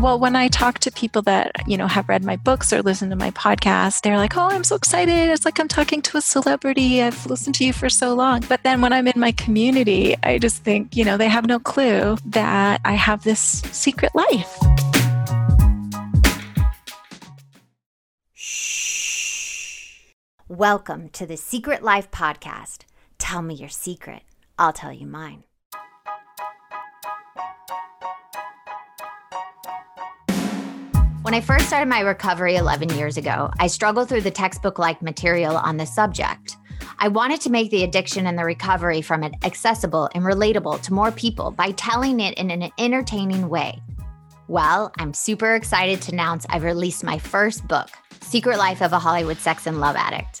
Well, when I talk to people that, you know, have read my books or listened to my podcast, they're like, oh, I'm so excited. It's like I'm talking to a celebrity. I've listened to you for so long. But then when I'm in my community, I just think, you know, they have no clue that I have this secret life. Shh. Welcome to the Secret Life Podcast. Tell me your secret. I'll tell you mine. When I first started my recovery 11 years ago, I struggled through the textbook like material on this subject. I wanted to make the addiction and the recovery from it accessible and relatable to more people by telling it in an entertaining way. Well, I'm super excited to announce I've released my first book, Secret Life of a Hollywood Sex and Love Addict.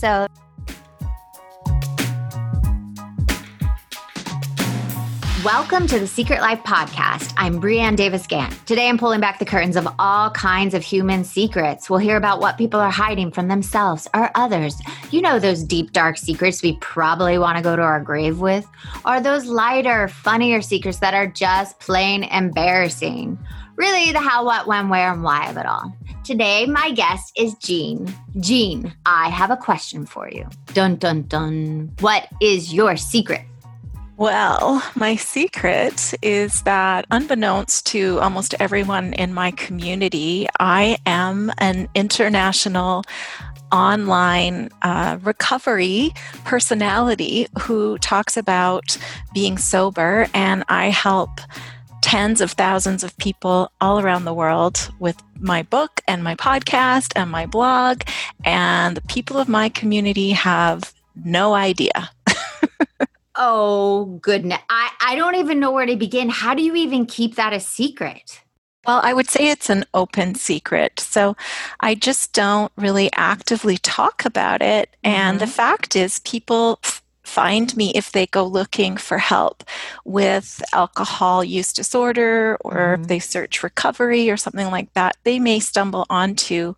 episode. Welcome to the Secret Life Podcast. I'm Brianne Davis Gant. Today I'm pulling back the curtains of all kinds of human secrets. We'll hear about what people are hiding from themselves or others. You know, those deep, dark secrets we probably want to go to our grave with, or those lighter, funnier secrets that are just plain embarrassing. Really, the how, what, when, where, and why of it all. Today, my guest is Jean. Jean, I have a question for you. Dun, dun, dun. What is your secret? Well, my secret is that, unbeknownst to almost everyone in my community, I am an international online uh, recovery personality who talks about being sober, and I help tens of thousands of people all around the world with my book and my podcast and my blog. And the people of my community have no idea. oh, goodness. I, I don't even know where to begin. How do you even keep that a secret? Well, I would say it's an open secret. So I just don't really actively talk about it. And mm-hmm. the fact is, people find me if they go looking for help with alcohol use disorder or mm-hmm. if they search recovery or something like that. They may stumble onto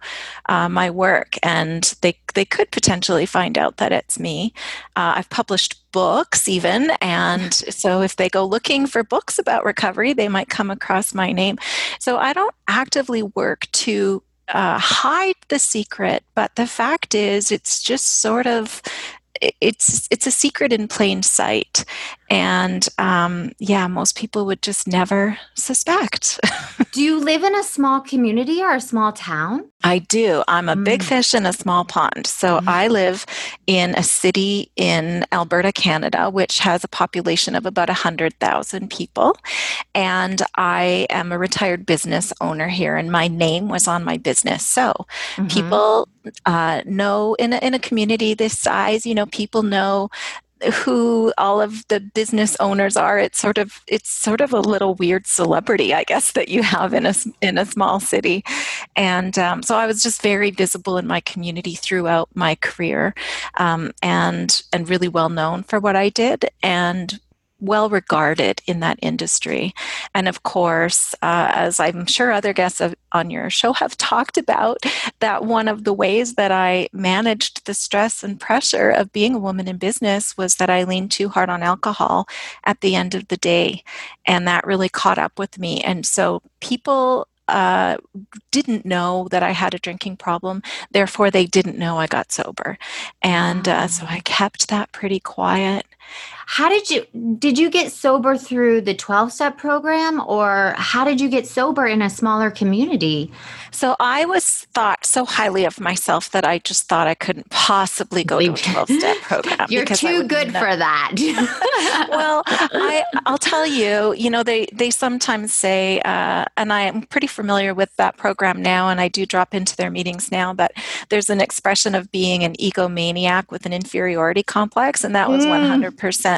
uh, my work and they, they could potentially find out that it's me. Uh, i've published books even and so if they go looking for books about recovery they might come across my name. So i don't actively work to uh, hide the secret, but the fact is, it's just sort of it's it's a secret in plain sight. And um, yeah most people would just never suspect. Do you live in a small community or a small town? I do. I'm a mm. big fish in a small pond. So mm. i live in a city in alberta canada which has a population of about 100000 people. And i am a retired business owner here and my name was on my business. So mm-hmm. people uh, know in a, in a community this size you know people know who all of the business owners are. It's sort of it's sort of a little weird celebrity i guess that you have in a in a small city. And um, so i was just very visible in my community throughout my career um, and and really well known for what i did. And well regarded in that industry. And of course, uh, as I'm sure other guests of, on your show have talked about, that one of the ways that I managed the stress and pressure of being a woman in business was that I leaned too hard on alcohol at the end of the day. And that really caught up with me. And so people uh, didn't know that I had a drinking problem. Therefore, they didn't know I got sober. And uh, so I kept that pretty quiet. How did you did you get sober through the 12 step program or how did you get sober in a smaller community? So I was thought so highly of myself that I just thought I couldn't possibly go to a 12 step program. You're too good know. for that. well, I I'll tell you, you know, they they sometimes say uh, and I am pretty familiar with that program now and I do drop into their meetings now that there's an expression of being an egomaniac with an inferiority complex and that was mm. 100%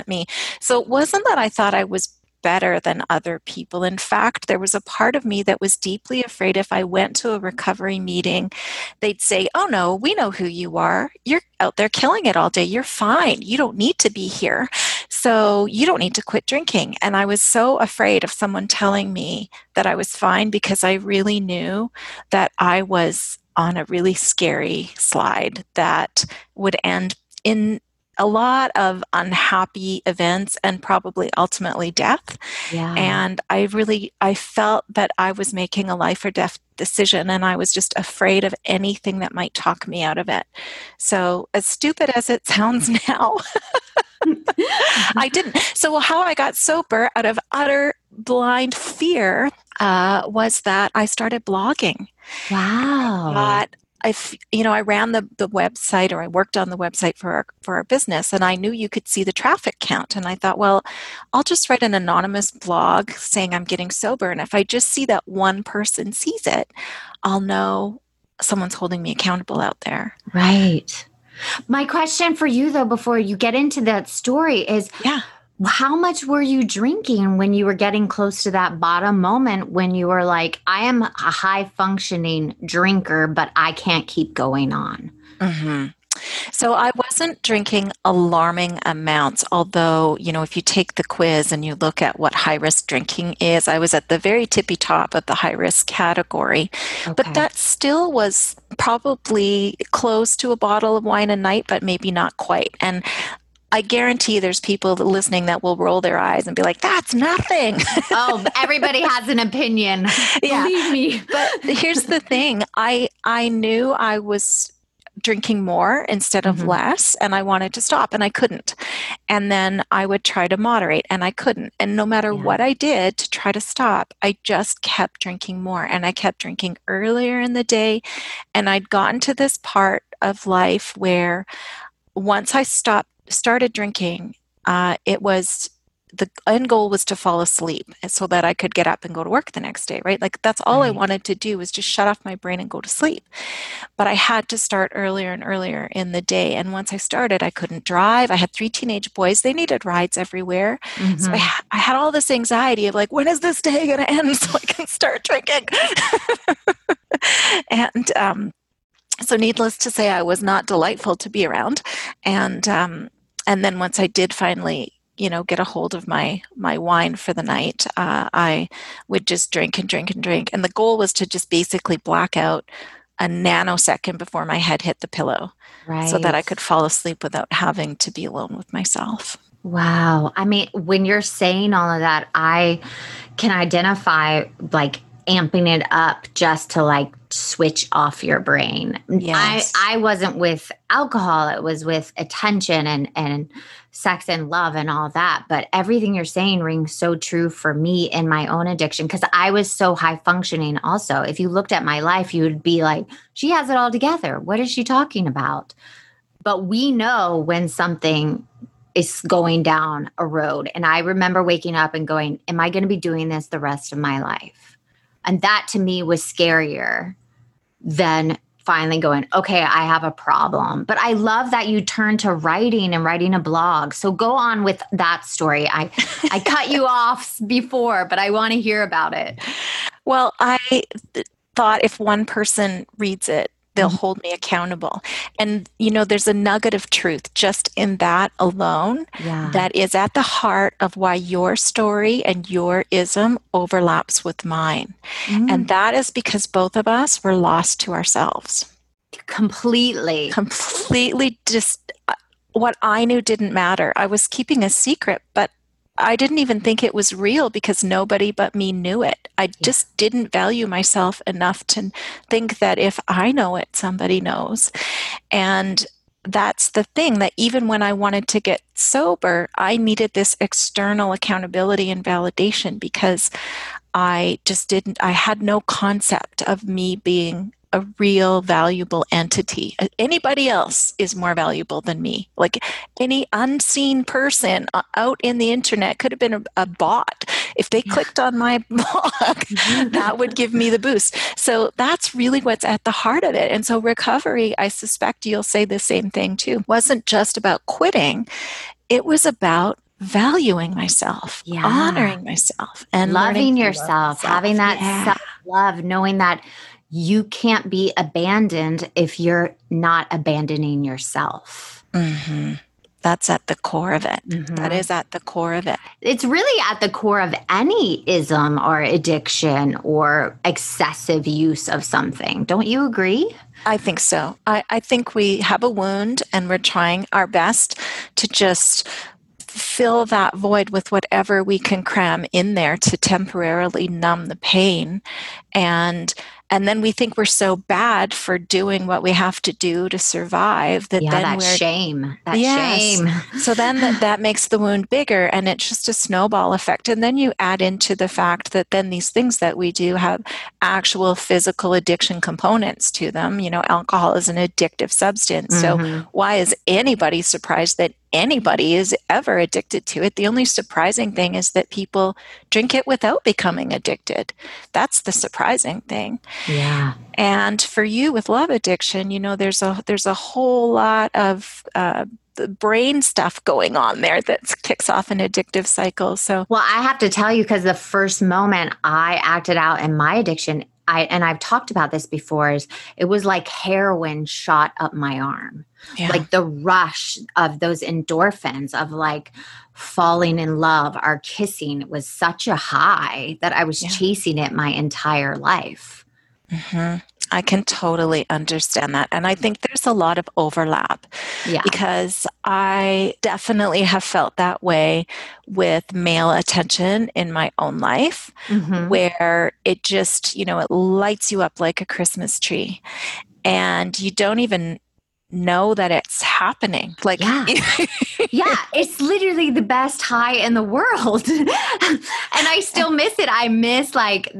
me. So it wasn't that I thought I was better than other people. In fact, there was a part of me that was deeply afraid if I went to a recovery meeting, they'd say, Oh, no, we know who you are. You're out there killing it all day. You're fine. You don't need to be here. So you don't need to quit drinking. And I was so afraid of someone telling me that I was fine because I really knew that I was on a really scary slide that would end in a lot of unhappy events and probably ultimately death. Yeah. and i really i felt that i was making a life or death decision and i was just afraid of anything that might talk me out of it. So as stupid as it sounds now i didn't. So how i got sober out of utter blind fear uh, was that i started blogging. Wow I, you know, I ran the, the website or I worked on the website for our, for our business and I knew you could see the traffic count. And I thought, well, I'll just write an anonymous blog saying I'm getting sober. And if I just see that one person sees it, I'll know someone's holding me accountable out there. Right. My question for you, though, before you get into that story is yeah how much were you drinking when you were getting close to that bottom moment when you were like, I am a high functioning drinker, but I can't keep going on? Mm-hmm. So I wasn't drinking alarming amounts, although, you know, if you take the quiz and you look at what high risk drinking is, I was at the very tippy top of the high risk category. Okay. But that still was probably close to a bottle of wine a night, but maybe not quite. And I guarantee there's people listening that will roll their eyes and be like, that's nothing. oh, everybody has an opinion. Yeah. Believe me. But here's the thing. I I knew I was drinking more instead of mm-hmm. less and I wanted to stop and I couldn't. And then I would try to moderate and I couldn't. And no matter yeah. what I did to try to stop, I just kept drinking more and I kept drinking earlier in the day and I'd gotten to this part of life where once I stopped started drinking, uh, it was the end goal was to fall asleep so that I could get up and go to work the next day, right? Like that's all right. I wanted to do was just shut off my brain and go to sleep. But I had to start earlier and earlier in the day. And once I started, I couldn't drive. I had three teenage boys, they needed rides everywhere. Mm-hmm. So I, mm-hmm. I, had all this anxiety of like, when is this day going to end so I can start drinking? and, um, so needless to say, I was not delightful to be around. And, um, and then once I did finally you know get a hold of my my wine for the night uh, i would just drink and drink and drink. And the goal was to just basically black out a nanosecond before my head hit the pillow right. so that i could fall asleep without having to be alone with myself. Wow. I mean when you're saying all of that i can identify like amping it up just to like switch off your brain. Yes. I, I wasn't with alcohol, it was with attention and and sex and love and all that. But everything you're saying rings so true for me in my own addiction because I was so high functioning also. If you looked at my life, you would be like, she has it all together. What is she talking about? But we know when something is going down a road. And I remember waking up and going, Am I going to be doing this the rest of my life? And that to me was scarier than finally going, okay, I have a problem. But I love that you turned to writing and writing a blog. So go on with that story. I I cut you off before, but I want to hear about it. Well, I th- thought if one person reads it, they'll mm-hmm. hold me accountable and you know there's a nugget of truth just in that alone yeah. that is at the heart of why your story and your ism overlaps with mine mm. and that is because both of us were lost to ourselves completely completely just uh, what i knew didn't matter i was keeping a secret but I didn't even think it was real because nobody but me knew it. I just didn't value myself enough to think that if I know it, somebody knows. And that's the thing that even when I wanted to get sober, I needed this external accountability and validation because I just didn't, I had no concept of me being a real valuable entity. Anybody else is more valuable than me. Like any unseen person uh, out in the internet could have been a, a bot. If they clicked on my blog, that would give me the boost. So that's really what's at the heart of it. And so recovery, I suspect you'll say the same thing too, wasn't just about quitting. It was about valuing myself, yeah. honoring myself, and loving yourself, having that yeah. self love, knowing that you can't be abandoned if you're not abandoning yourself. Mm-hmm. That's at the core of it. Mm-hmm. That is at the core of it. It's really at the core of any ism or addiction or excessive use of something. Don't you agree? I think so. I, I think we have a wound and we're trying our best to just fill that void with whatever we can cram in there to temporarily numb the pain and and then we think we're so bad for doing what we have to do to survive that yeah, then that we're shame that yes. shame so then that, that makes the wound bigger and it's just a snowball effect and then you add into the fact that then these things that we do have actual physical addiction components to them you know alcohol is an addictive substance mm-hmm. so why is anybody surprised that anybody is ever addicted to it. The only surprising thing is that people drink it without becoming addicted. That's the surprising thing. Yeah. And for you with love addiction, you know, there's a there's a whole lot of uh, the brain stuff going on there that kicks off an addictive cycle. So, well, I have to tell you because the first moment I acted out in my addiction, I and I've talked about this before is it was like heroin shot up my arm. Yeah. Like the rush of those endorphins of like falling in love, our kissing was such a high that I was yeah. chasing it my entire life. Mm-hmm. I can totally understand that. And I think there's a lot of overlap yeah. because I definitely have felt that way with male attention in my own life, mm-hmm. where it just, you know, it lights you up like a Christmas tree. And you don't even know that it's happening. Like, yeah, yeah it's literally the best high in the world. and I still miss it. I miss, like,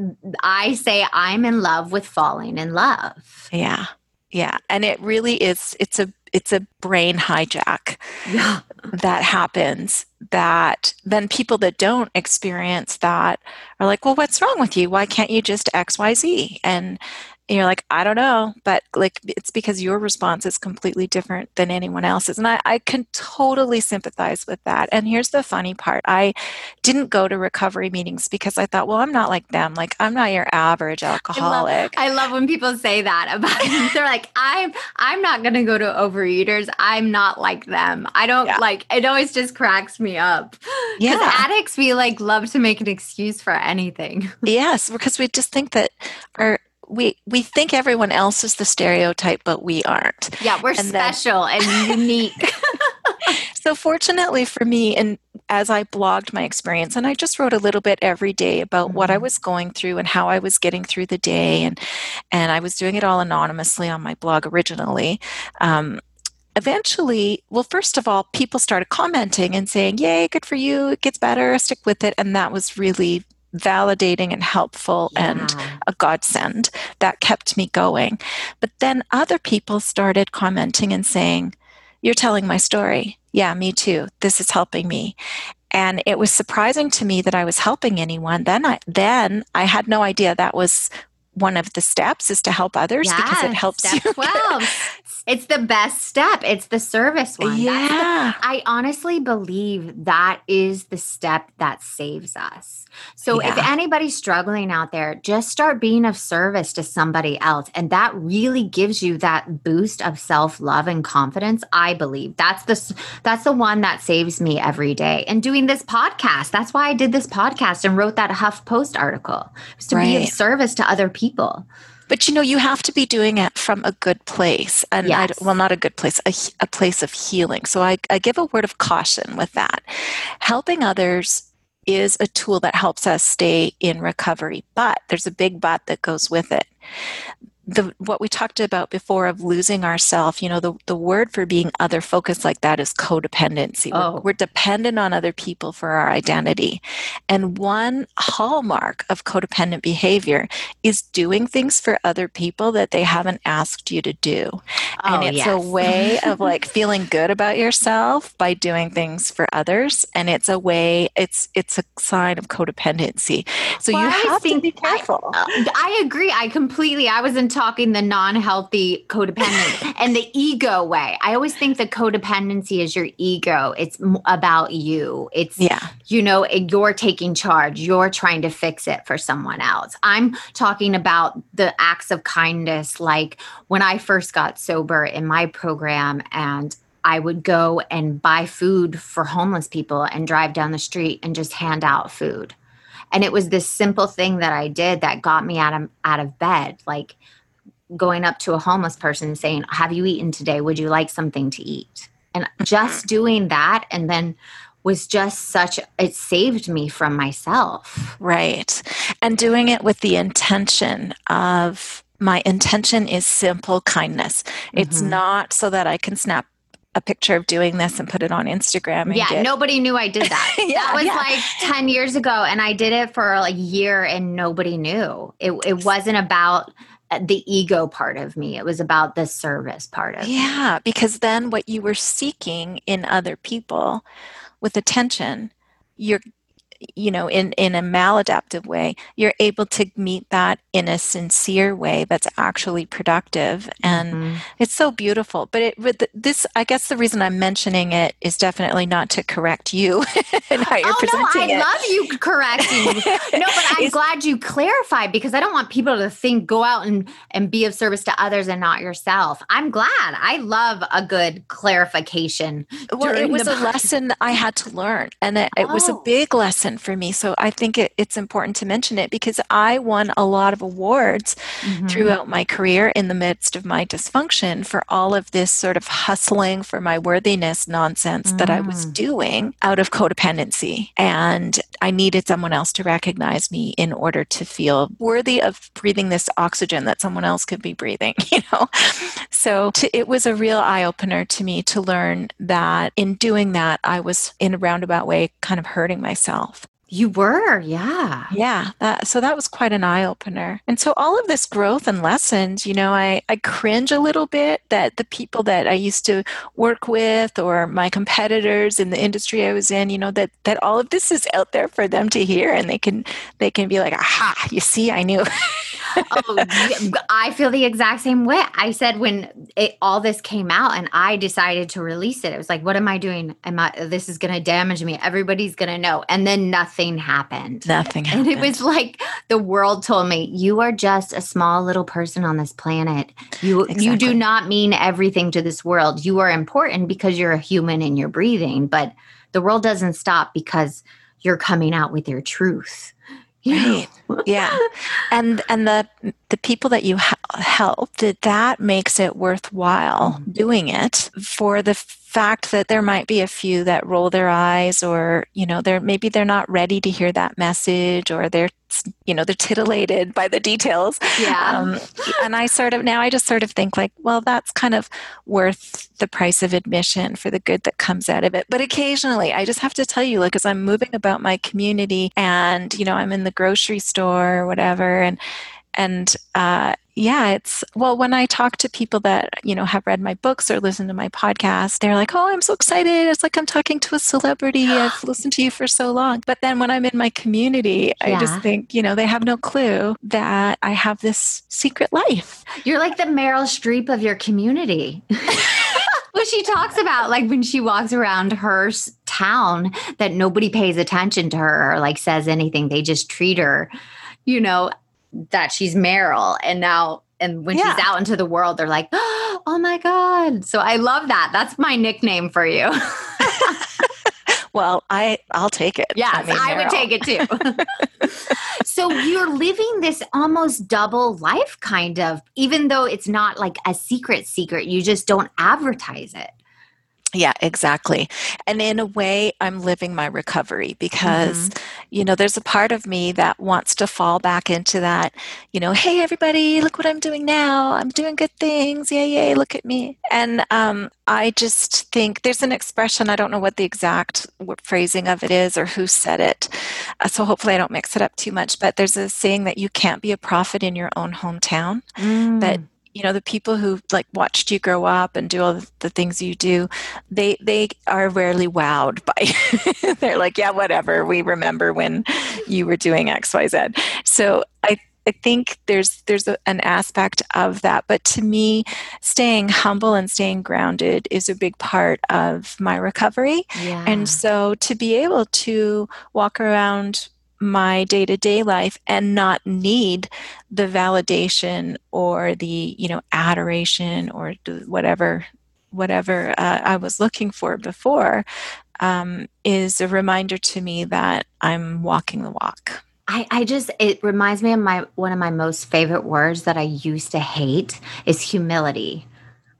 I say, I'm in love with falling in love. Yeah. Yeah. And it really is, it's a, it's a brain hijack yeah. that happens that then people that don't experience that are like well what's wrong with you why can't you just xyz and and you're like, I don't know, but like it's because your response is completely different than anyone else's. And I, I can totally sympathize with that. And here's the funny part I didn't go to recovery meetings because I thought, well, I'm not like them. Like, I'm not your average alcoholic. I love, I love when people say that about. They're like, I'm I'm not gonna go to overeaters. I'm not like them. I don't yeah. like it always just cracks me up. Yeah. Addicts we like love to make an excuse for anything. yes, because we just think that our we we think everyone else is the stereotype but we aren't yeah we're and special then, and unique so fortunately for me and as i blogged my experience and i just wrote a little bit every day about mm-hmm. what i mm-hmm. was going through and how i was getting through the day and and i was doing it all anonymously on my blog originally um, eventually, well, first of all, people started commenting and saying, Yay, good for you, it gets better, stick with it. And that was really validating and helpful yeah. and a godsend that kept me going. But then other people started commenting and saying, You're telling my story. Yeah, me too. This is helping me. And it was surprising to me that I was helping anyone. Then I then I had no idea that was one of the steps is to help others yes, because it helps you. 12. It's the best step. It's the service one. Yeah. The, I honestly believe that is the step that saves us. So yeah. if anybody's struggling out there, just start being of service to somebody else. And that really gives you that boost of self-love and confidence. I believe that's the that's the one that saves me every day. And doing this podcast, that's why I did this podcast and wrote that Huff Post article. was to right. be of service to other people. But you know, you have to be doing it from a good place. And yes. I, well, not a good place, a, a place of healing. So I, I give a word of caution with that. Helping others is a tool that helps us stay in recovery, but there's a big but that goes with it the what we talked about before of losing ourself you know the, the word for being other focused like that is codependency. Oh. we're, we're, dependent on other people for our identity. And one hallmark of codependent behavior is doing things for other people that they haven't asked you to do. Oh, and it's yes. a way of like feeling good about yourself by doing things for others. And it's a way it's it's a sign of codependency. So well, you have to be careful. I, uh, I agree. I completely i was in talking the non-healthy codependent and the ego way. I always think the codependency is your ego. It's about you. It's yeah. you know, you're taking charge. You're trying to fix it for someone else. I'm talking about the acts of kindness like when I first got sober in my program and I would go and buy food for homeless people and drive down the street and just hand out food. And it was this simple thing that I did that got me out of out of bed, like going up to a homeless person and saying, "Have you eaten today? Would you like something to eat?" And just mm-hmm. doing that and then was just such it saved me from myself. Right. And doing it with the intention of my intention is simple kindness. Mm-hmm. It's not so that I can snap a picture of doing this and put it on Instagram. yeah, get... nobody knew I did that. yeah, that was yeah. like 10 years ago and I did it for a year and nobody knew. It it wasn't about Uh, the ego part of me. It was about the service part of Yeah, me. because then what you were seeking in other people with attention, you're you know in in a maladaptive way you're able to meet that in a sincere way that's actually productive and mm-hmm. it's so beautiful but it this i guess the reason i'm mentioning it is definitely not to correct you and how you're oh, presenting no, I it. love you correcting no but i'm glad you clarified because i don't want people to think go out and and be of service to others and not yourself i'm glad i love a good clarification well it was a lesson i had to learn and it, it oh. was a oh. big lesson for me. So I think it, it's important to mention it because I won a lot of awards mm-hmm. throughout my career in the midst of my dysfunction for all of this sort of hustling for my worthiness nonsense mm. that I was mm. doing out of codependency. And I needed someone else to recognize me in order to feel worthy of breathing this oxygen that someone else could be breathing, you know? So to, it was a real eye opener to me to learn that in doing that, I was in a roundabout way kind of hurting myself. You were, yeah. Yeah. That, so that was quite an eye opener. And so all of this growth and lessons, you know, I, I cringe a little bit that the people that I used to work with or my competitors in the industry I was in, you know, that, that all of this is out there for them to hear and they can, they can be like, aha, you see, I knew. oh, I feel the exact same way. I said when it, all this came out and I decided to release it, it was like, what am I doing? Am I, this is going to damage me. Everybody's going to know. And then nothing happened. Nothing happened. And it was like the world told me, you are just a small little person on this planet. You, exactly. you do not mean everything to this world. You are important because you're a human and you're breathing, but the world doesn't stop because you're coming out with your truth. Right. Yeah. And and the the people that you help that that makes it worthwhile mm-hmm. doing it for the fact that there might be a few that roll their eyes or you know they're maybe they're not ready to hear that message or they're you know they're titillated by the details yeah um, and i sort of now i just sort of think like well that's kind of worth the price of admission for the good that comes out of it but occasionally i just have to tell you like as i'm moving about my community and you know i'm in the grocery store or whatever. And and uh, yeah it's well when i talk to people that you know have read my books or listened to my podcast they're like oh i'm so excited. It's like i'm talking to a celebrity. I've listened to you for so long. But then when i'm in my community yeah. i just think you know they have no clue that i have this secret life. You're like the meryl streep of your community Well, she talks about like when she walks around her town that nobody pays attention to her or like says anything. They just treat her, you know, that she's Meryl. And now, and when yeah. she's out into the world, they're like, oh my God. So I love that. That's my nickname for you. well, I I'll take it. Yes, I, mean, I would take it too. so you're living this almost double life kind of, even though it's not like a secret secret, you just don't advertise it. Yeah, exactly. And in a way, I'm living my recovery because, mm-hmm. you know, there's a part of me that wants to fall back into that, you know, hey, everybody, look what I'm doing now. I'm doing good things. Yay, yay, look at me. And um, I just think there's an expression, I don't know what the exact phrasing of it is or who said it. Uh, so hopefully I don't mix it up too much, but there's a saying that you can't be a prophet in your own hometown. Mm. That you know the people who like watched you grow up and do all the things you do they they are rarely wowed by they're like yeah whatever we remember when you were doing xyz so i I think there's there's a, an aspect of that, but to me, staying humble and staying grounded is a big part of my recovery. Yeah. And so to be able to walk around my day to day life and not need the validation or the you know adoration or whatever whatever uh, I was looking for before um, is a reminder to me that I'm walking the walk. I, I just it reminds me of my one of my most favorite words that I used to hate is humility.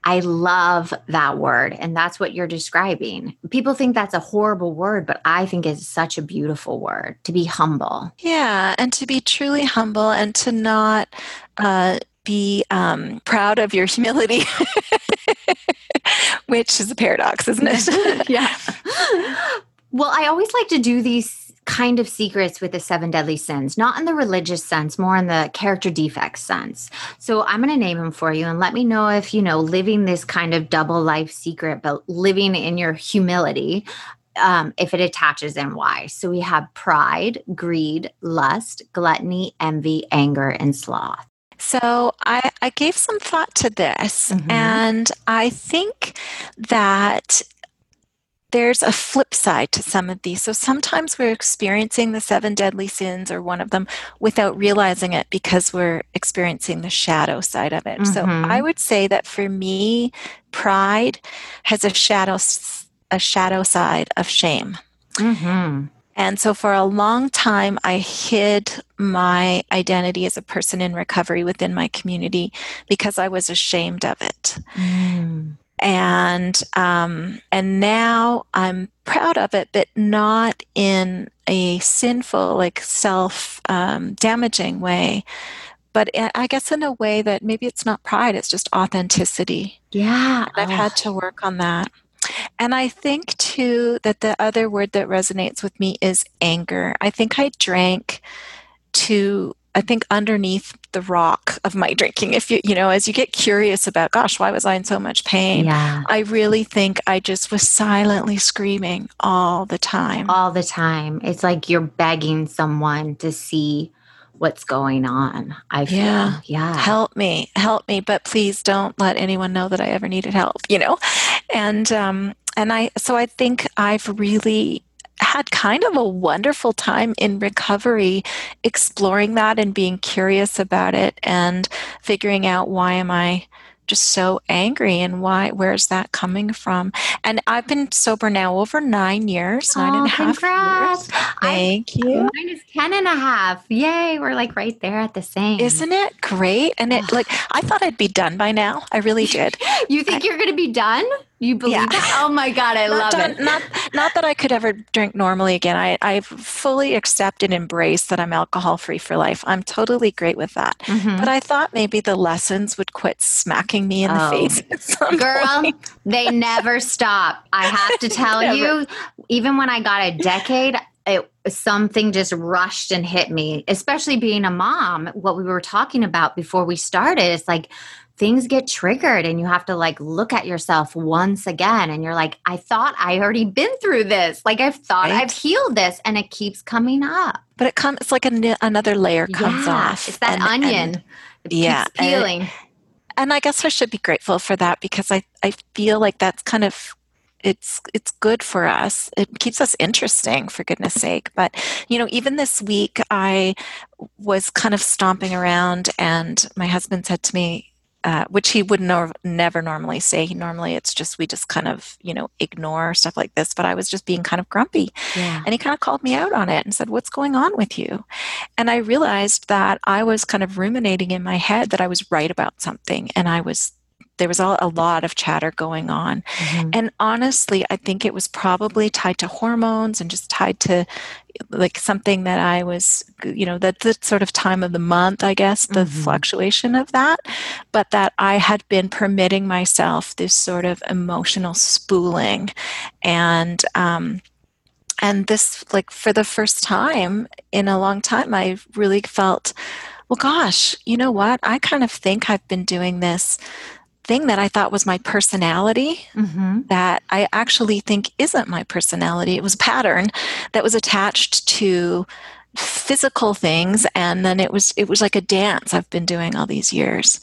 I love that word. And that's what you're describing. People think that's a horrible word, but I think it's such a beautiful word to be humble. Yeah. And to be truly humble and to not uh, be um, proud of your humility, which is a paradox, isn't it? yeah. Well, I always like to do these kind of secrets with the seven deadly sins, not in the religious sense, more in the character defects sense. So I'm going to name them for you and let me know if, you know, living this kind of double life secret, but living in your humility, um, if it attaches and why. So we have pride, greed, lust, gluttony, envy, anger, and sloth. So I, I gave some thought to this, mm-hmm. and I think that there's a flip side to some of these. So sometimes we're experiencing the seven deadly sins or one of them without realizing it because we're experiencing the shadow side of it. Mm-hmm. So I would say that for me, pride has a shadow a shadow side of shame. Mm-hmm. And so for a long time, I hid my identity as a person in recovery within my community because I was ashamed of it. Mm and um, and now I'm proud of it, but not in a sinful, like self um, damaging way. But I guess in a way that maybe it's not pride; it's just authenticity. Yeah, and I've oh. had to work on that. And I think too that the other word that resonates with me is anger. I think I drank to I think underneath the rock of my drinking, if you, you know, as you get curious about, gosh, why was I in so much pain? Yeah. I really think I just was silently screaming all the time. All the time. It's like you're begging someone to see what's going on. I feel, yeah. yeah. Help me, help me, but please don't let anyone know that I ever needed help, you know? And, um, and I, so I think I've really had kind of a wonderful time in recovery exploring that and being curious about it and figuring out why am I just so angry and why where's that coming from? And i've been sober now over nine years nine oh, and a half congrats. years thank I, you. mine is ten and a half. Yay we're like right there at the same. Isn't it great? And it like i thought i'd be done by now. I really did. You think I, you're gonna be done you believe yeah. that? Oh my God, I love done, it. Not, not that I could ever drink normally again. I, I fully accept and embrace that I'm alcohol free for life. I'm totally great with that. Mm-hmm. But I thought maybe the lessons would quit smacking me in oh. the face. Girl, point. they never stop. I have to tell you, even when I got a decade, it something just rushed and hit me, especially being a mom. What we were talking about before we started, it's like things get triggered and you have to like look at yourself once again and you're like i thought i already been through this. Like i've thought right? i've healed this and it keeps coming up. But it comes it's like a, another layer comes yeah, off it's that and, onion. and, yeah peeling and, and i guess i should be grateful for that because i i feel like that's kind of it's it's good for us. It keeps us interesting for goodness sake. But you know even this week i was kind of stomping around and my husband said to me uh, which he would nor- never normally say. He normally it's just we just kind of you know ignore stuff like this. But I was just being kind of grumpy, yeah. and he kind of called me out on it and said, "What's going on with you?" And I realized that I was kind of ruminating in my head that I was right about something, and I was there was a, a lot of chatter going on. Mm-hmm. And honestly, I think it was probably tied to hormones and just tied to like something that I was, you know, that the sort of time of the month, I guess, the mm-hmm. fluctuation of that, but that I had been permitting myself this sort of emotional spooling. And, um, and this, like, for the first time in a long time, I really felt, well, gosh, you know what? I kind of think I've been doing this thing that I thought was my personality mm-hmm. that I actually think isn't my personality. It was a pattern that was attached to physical things and then it was it was like a dance i've been doing all these years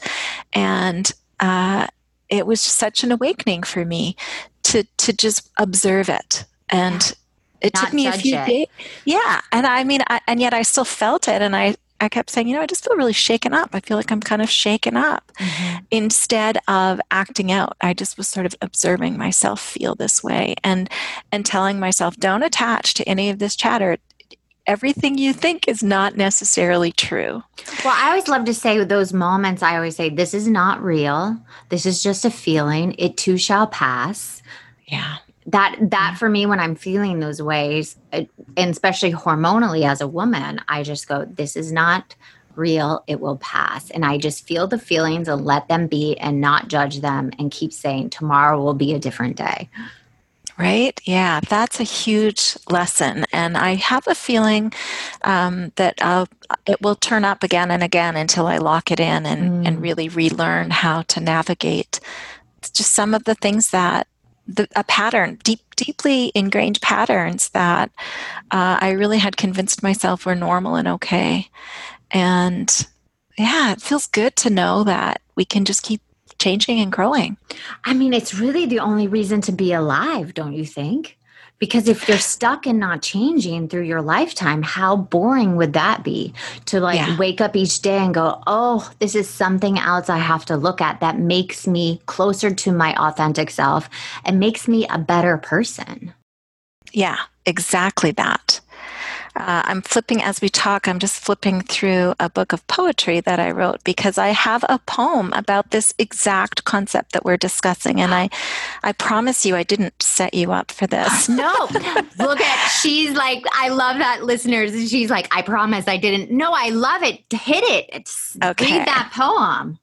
and uh, it was such an awakening for me to to just observe it and it Not took me a few it. days yeah and i mean I, and yet i still felt it and i i kept saying you know i just feel really shaken up i feel like i'm kind of shaken up mm-hmm. instead of acting out i just was sort of observing myself feel this way and and telling myself don't attach to any of this chatter everything you think is not necessarily true Well, I always love to say with those moments, I always say, this is not real. This is just a feeling. It too shall pass. yeah That that for me, when I'm feeling those ways, and especially hormonally as a woman, I just go, this is not real. It will pass. And I just feel the feelings and let them be and not judge them and keep saying tomorrow will be a different day. Right? Yeah, that's a huge lesson. And I have a feeling um, that uh, it will turn up again and again until I lock it in and, and Mm. really relearn how to navigate just some of the things that the, a pattern, deep, deeply ingrained patterns that uh, I really had convinced myself were normal and okay. And yeah, it feels good to know that we can just keep changing and growing. I mean, it's really the only reason to be alive, don't you think? Because if you're stuck and not changing through your lifetime, how boring would that be? To like Yeah. wake up each day and go, oh, this is something else I have to look at that makes me closer to my authentic self and makes me a better person. Yeah, exactly that. Uh, I'm flipping as we talk, I'm just flipping through a book of poetry that I wrote because I have a poem about this exact concept that we're discussing. And I, I promise you, I didn't set you up for this. No, look at, she's like, I love that listeners. And she's like, I promise I didn't. No, I love it. Hit it. It's, Okay. Read that poem.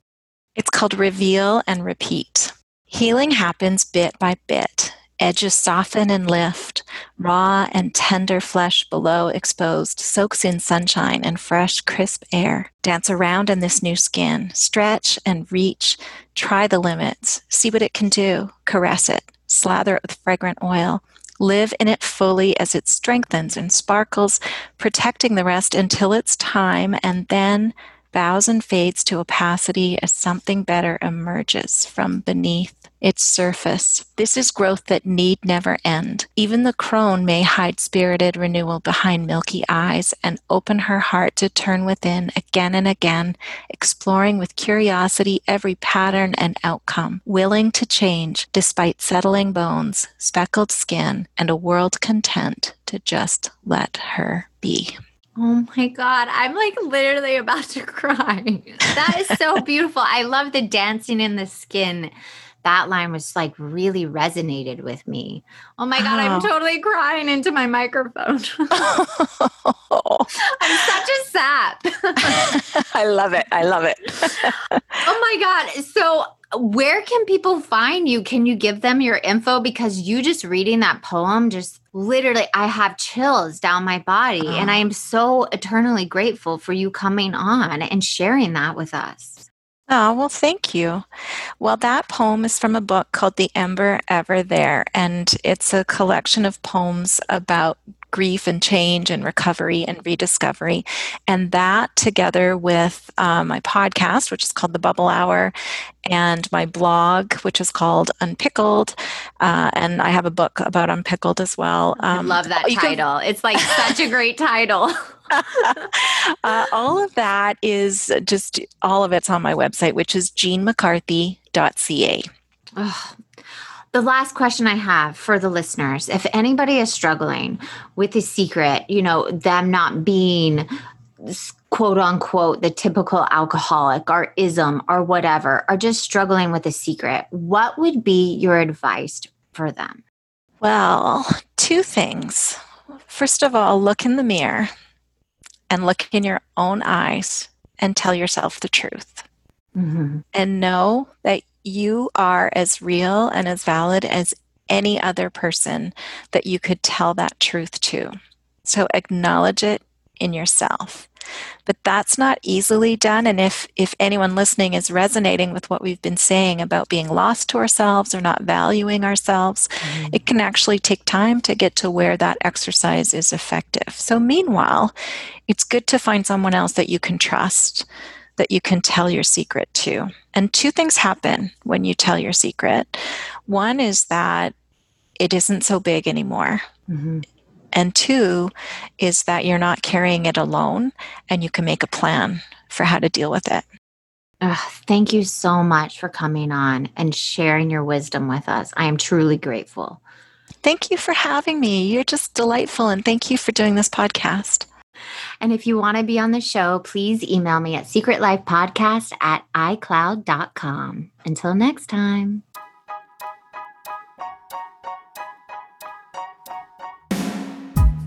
It's called Reveal and Repeat. Healing happens bit by bit. Edges soften and lift. Raw and tender flesh below exposed soaks in sunshine and fresh, crisp air. Dance around in this new skin. Stretch and reach. Try the limits. See what it can do. Caress it. Slather it with fragrant oil. Live in it fully as it strengthens and sparkles, protecting the rest until it's time, and then bows and fades to opacity as something better emerges from beneath its surface. This is growth that need never end. Even the crone may hide spirited renewal behind milky eyes and open her heart to turn within again and again, exploring with curiosity every pattern and outcome, willing to change despite settling bones, speckled skin, and a world content to just let her be. Oh my God. I'm like literally about to cry. That is so beautiful. I love the dancing in the skin. That line was like really resonated with me. Oh my God. I'm Oh. totally crying into my microphone. I'm such a sap. I love it. I love it. oh my God. So, where can people find you? Can you give them your info? Because you just reading that poem, just literally, I have chills down my body. And oh. I am so eternally grateful for you coming on and sharing that with us. Oh, well, thank you. Well, that poem is from a book called The Ember Ever There, and it's a collection of poems about grief and change and recovery and rediscovery. And that, together with uh, my podcast, which is called The Bubble Hour, and my blog, which is called Unpickled, uh, and I have a book about Unpickled as well. I Um, love that you can- title. It's like such a great title. uh, all of that is just all of it's on my website, which is jeanmccarthy.ca. Ugh. The last question I have for the listeners if anybody is struggling with the secret, you know, them not being quote unquote the typical alcoholic or ism or whatever, or just struggling with a secret, what would be your advice for them? Well, two things. First of all, look in the mirror and look in your own eyes and tell yourself the truth. Mhm. And know that you are as real and as valid as any other person that you could tell that truth to. So acknowledge it in yourself. but that's not easily done and if if anyone listening is resonating with what we've been saying about being lost to ourselves or not valuing ourselves mm-hmm. it can actually take time to get to where that exercise is effective so meanwhile it's good to find someone else that you can trust that you can tell your secret to and two things happen when you tell your secret one is that it isn't so big anymore mm-hmm. And two is that you're not carrying it alone and you can make a plan for how to deal with it. thank you so much for coming on and sharing your wisdom with us. I am truly grateful. Thank you for having me. You're just delightful. And thank you for doing this podcast. And if you want to be on the show, please email me at secretlifepodcast at icloud.com. Until next time.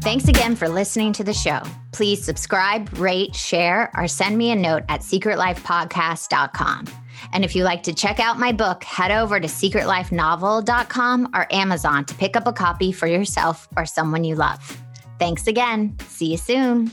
Thanks again for listening to the show. Please subscribe, rate, share, or send me a note at secretlifepodcast.com. And if you like to check out my book, head over to secretlifenovel.com or Amazon to pick up a copy for yourself or someone you love. Thanks again. See you soon.